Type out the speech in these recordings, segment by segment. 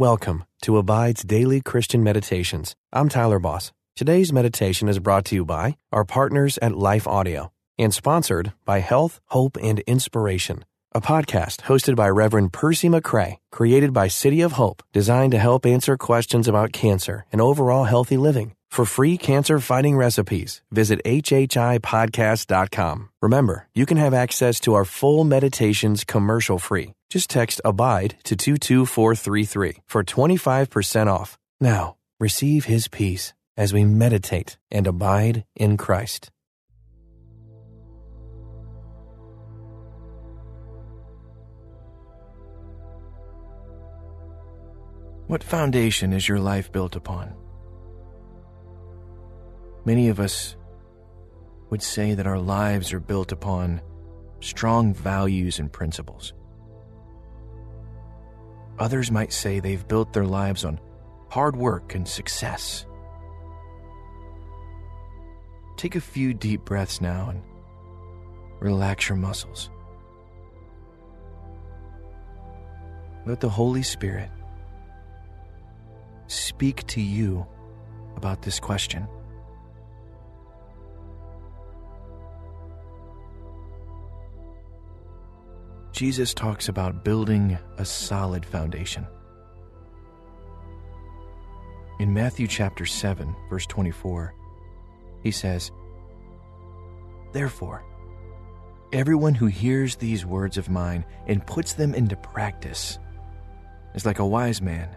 Welcome to Abide's Daily Christian Meditations. I'm Tyler Boss. Today's meditation is brought to you by our partners at Life Audio and sponsored by Health, Hope, and Inspiration, a podcast hosted by Reverend Percy McCray, created by City of Hope, designed to help answer questions about cancer and overall healthy living. For free cancer fighting recipes, visit HHIPodcast.com. Remember, you can have access to our full meditations commercial free. Just text ABIDE to 22433 for 25% off. Now, receive His peace as we meditate and abide in Christ. What foundation is your life built upon? Many of us would say that our lives are built upon strong values and principles. Others might say they've built their lives on hard work and success. Take a few deep breaths now and relax your muscles. Let the Holy Spirit speak to you about this question. Jesus talks about building a solid foundation. In Matthew chapter 7, verse 24, he says, Therefore, everyone who hears these words of mine and puts them into practice is like a wise man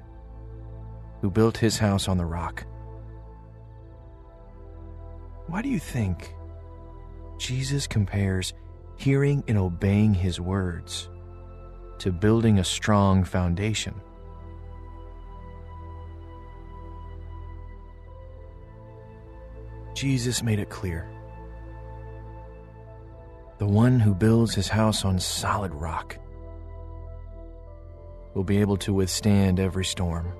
who built his house on the rock. Why do you think Jesus compares hearing and obeying his words to building a strong foundation? Jesus made it clear. The one who builds his house on solid rock will be able to withstand every storm.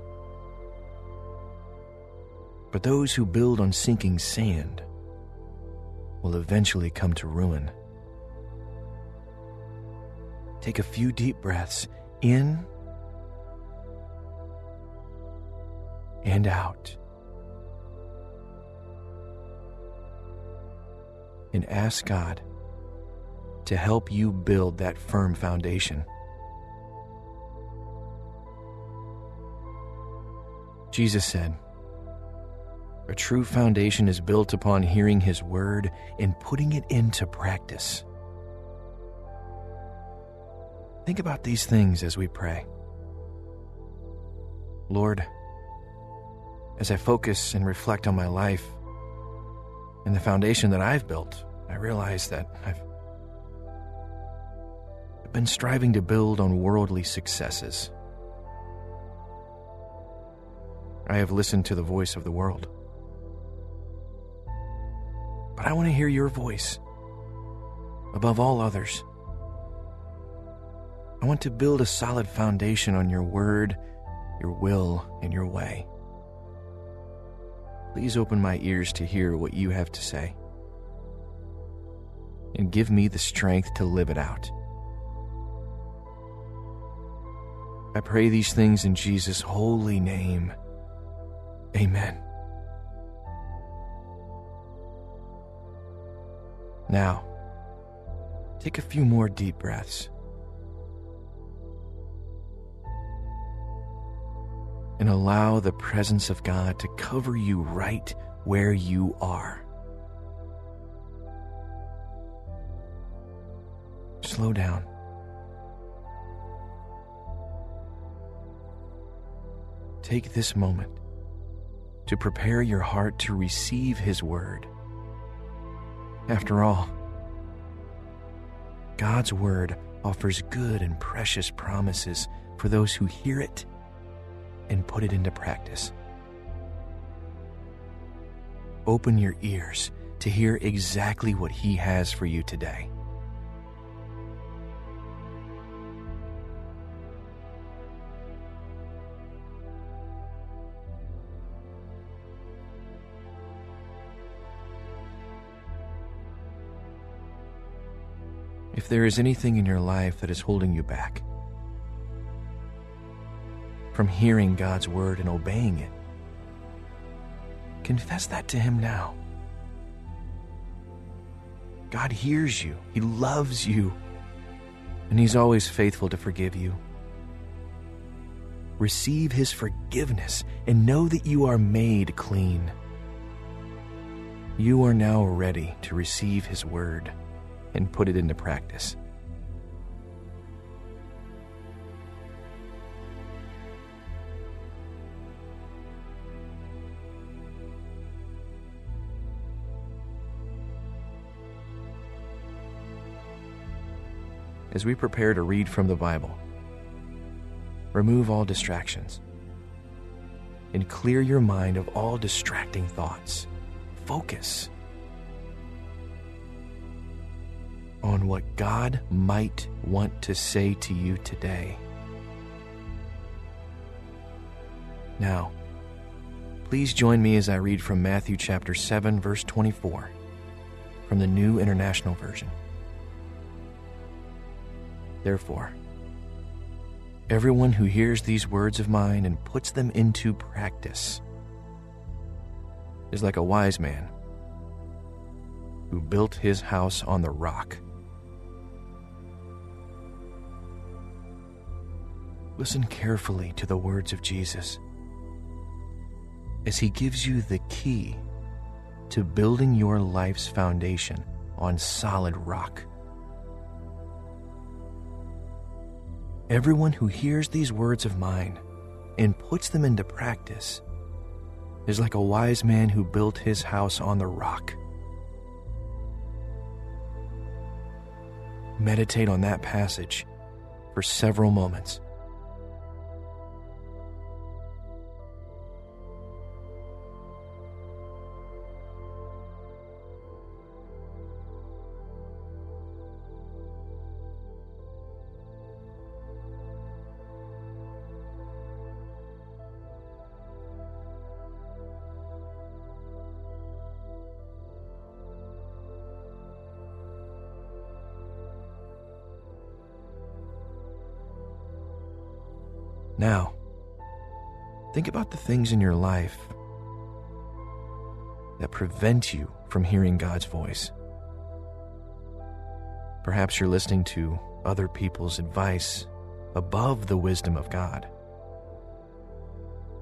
But those who build on sinking sand will eventually come to ruin. Take a few deep breaths in and out. And ask God to help you build that firm foundation. Jesus said, A true foundation is built upon hearing His word and putting it into practice. Think about these things as we pray. Lord, as I focus and reflect on my life and the foundation that I've built, I realize that I've been striving to build on worldly successes. I have listened to the voice of the world. But I want to hear your voice above all others. I want to build a solid foundation on your word, your will, and your way. Please open my ears to hear what you have to say. And give me the strength to live it out. I pray these things in Jesus' holy name. Amen. Now, take a few more deep breaths. And allow the presence of God to cover you right where you are. Slow down. Take this moment to prepare your heart to receive His Word. After all, God's Word offers good and precious promises for those who hear it and put it into practice. Open your ears to hear exactly what He has for you today. If there is anything in your life that is holding you back, from hearing God's word and obeying it. Confess that to Him now. God hears you, He loves you, and He's always faithful to forgive you. Receive His forgiveness and know that you are made clean. You are now ready to receive His word and put it into practice. As we prepare to read from the Bible. Remove all distractions and clear your mind of all distracting thoughts. Focus on what God might want to say to you today. Now, please join me as I read from Matthew chapter 7 verse 24 from the New International Version. Therefore, everyone who hears these words of mine and puts them into practice is like a wise man who built his house on the rock. Listen carefully to the words of Jesus as he gives you the key to building your life's foundation on solid rock. Everyone who hears these words of mine and puts them into practice is like a wise man who built his house on the rock. Meditate on that passage for several moments. Now, think about the things in your life that prevent you from hearing God's voice. Perhaps you're listening to other people's advice above the wisdom of God.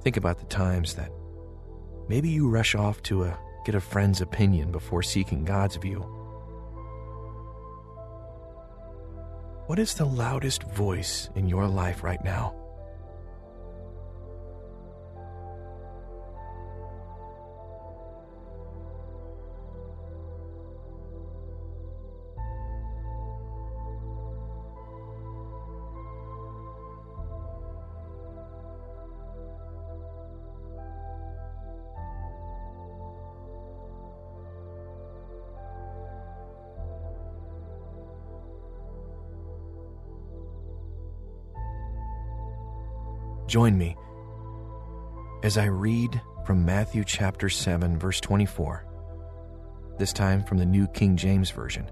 Think about the times that maybe you rush off to a, get a friend's opinion before seeking God's view. What is the loudest voice in your life right now? Join me as I read from Matthew chapter 7, verse 24, this time from the New King James Version.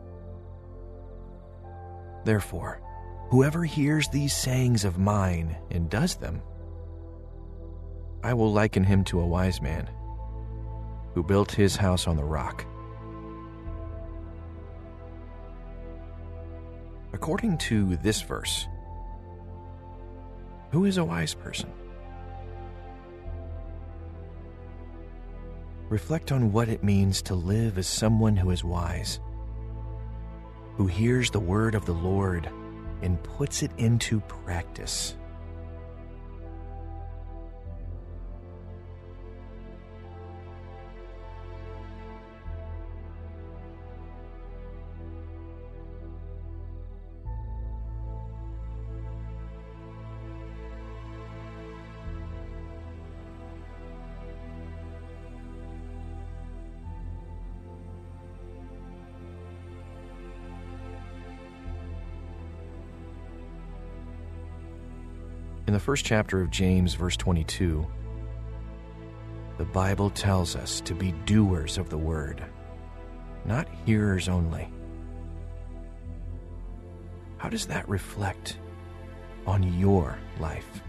Therefore, whoever hears these sayings of mine and does them, I will liken him to a wise man who built his house on the rock. According to this verse, who is a wise person? Reflect on what it means to live as someone who is wise, who hears the word of the Lord and puts it into practice. In the first chapter of James, verse 22, the Bible tells us to be doers of the word, not hearers only. How does that reflect on your life?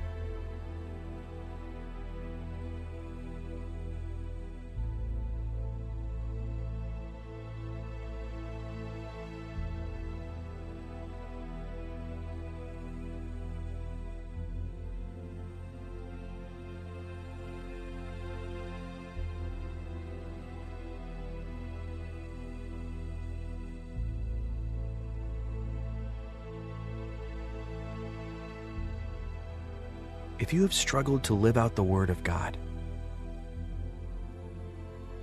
If you have struggled to live out the Word of God,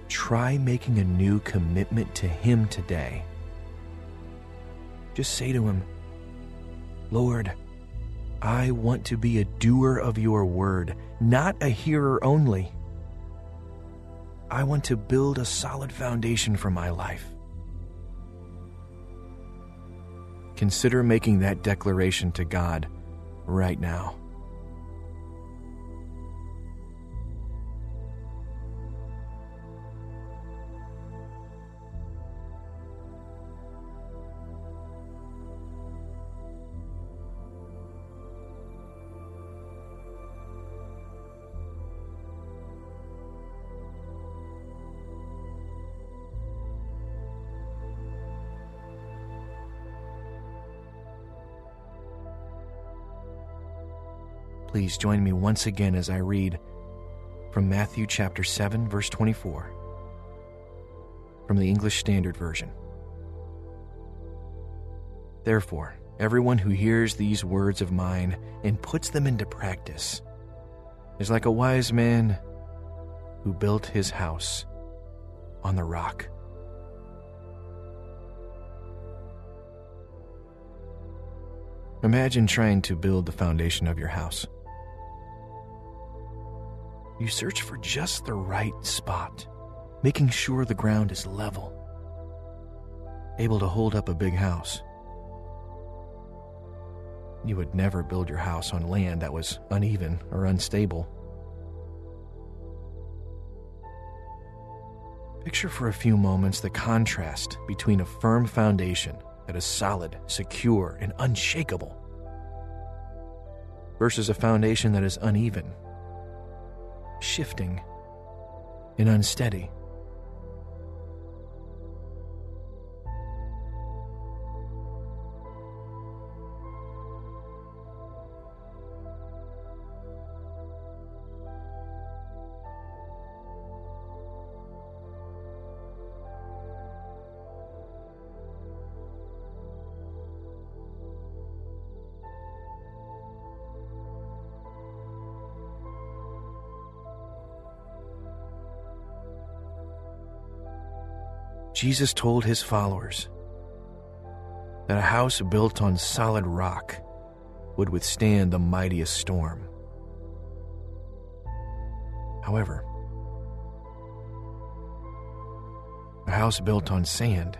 try making a new commitment to Him today. Just say to Him, Lord, I want to be a doer of your word, not a hearer only. I want to build a solid foundation for my life. Consider making that declaration to God right now. Please join me once again as I read from Matthew chapter 7 verse 24 from the English Standard Version. Therefore, everyone who hears these words of mine and puts them into practice is like a wise man who built his house on the rock. Imagine trying to build the foundation of your house. You search for just the right spot, making sure the ground is level, able to hold up a big house. You would never build your house on land that was uneven or unstable. Picture for a few moments the contrast between a firm foundation that is solid, secure, and unshakable versus a foundation that is uneven shifting and unsteady. Jesus told his followers that a house built on solid rock would withstand the mightiest storm. However, a house built on sand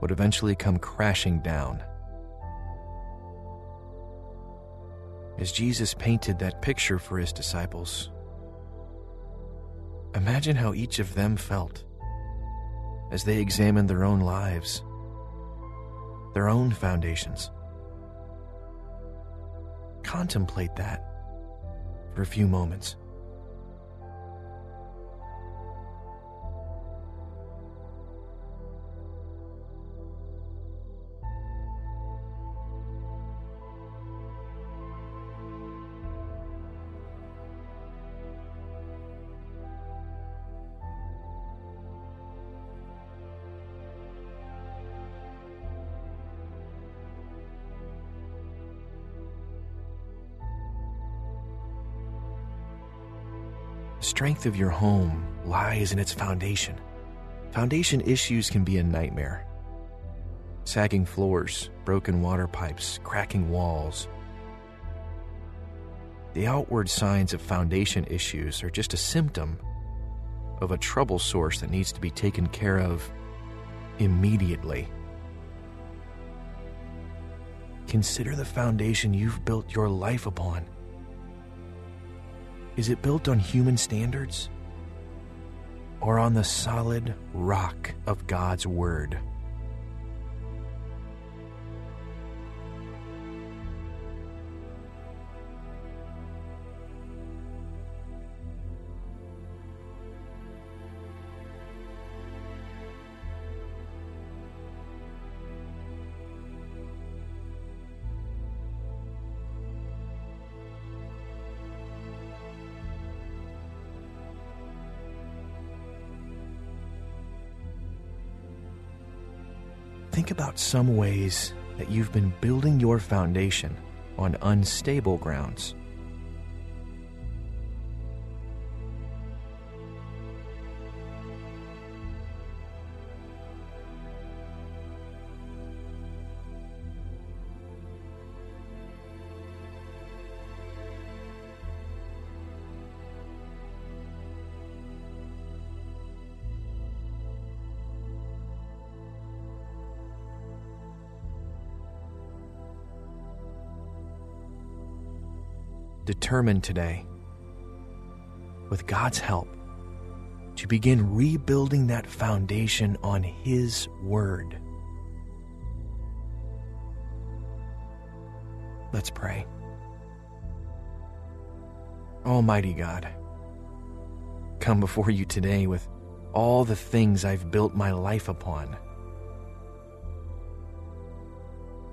would eventually come crashing down. As Jesus painted that picture for his disciples, imagine how each of them felt as they examine their own lives, their own foundations. Contemplate that for a few moments. Strength of your home lies in its foundation. Foundation issues can be a nightmare. Sagging floors, broken water pipes, cracking walls. The outward signs of foundation issues are just a symptom of a trouble source that needs to be taken care of immediately. Consider the foundation you've built your life upon. Is it built on human standards or on the solid rock of God's Word? Think about some ways that you've been building your foundation on unstable grounds determined today, with God's help, to begin rebuilding that foundation on His Word. Let's pray. Almighty God, come before you today with all the things I've built my life upon.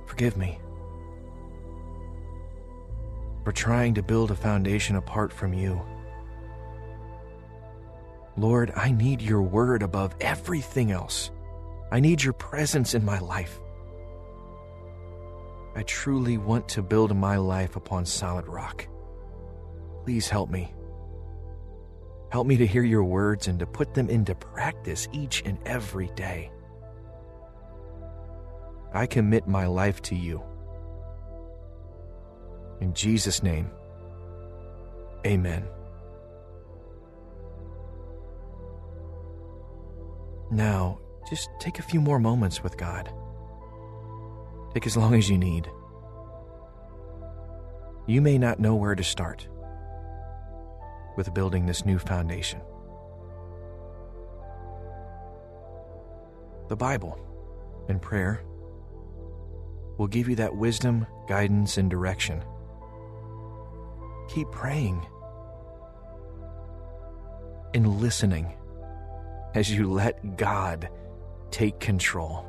Forgive me for trying to build a foundation apart from you. Lord, I need your word above everything else. I need your presence in my life. I truly want to build my life upon solid rock. Please help me. Help me to hear your words and to put them into practice each and every day. I commit my life to you. In Jesus' name, amen. Now, just take a few more moments with God. Take as long as you need. You may not know where to start with building this new foundation. The Bible and prayer will give you that wisdom, guidance, and direction. Keep praying and listening as you let God take control.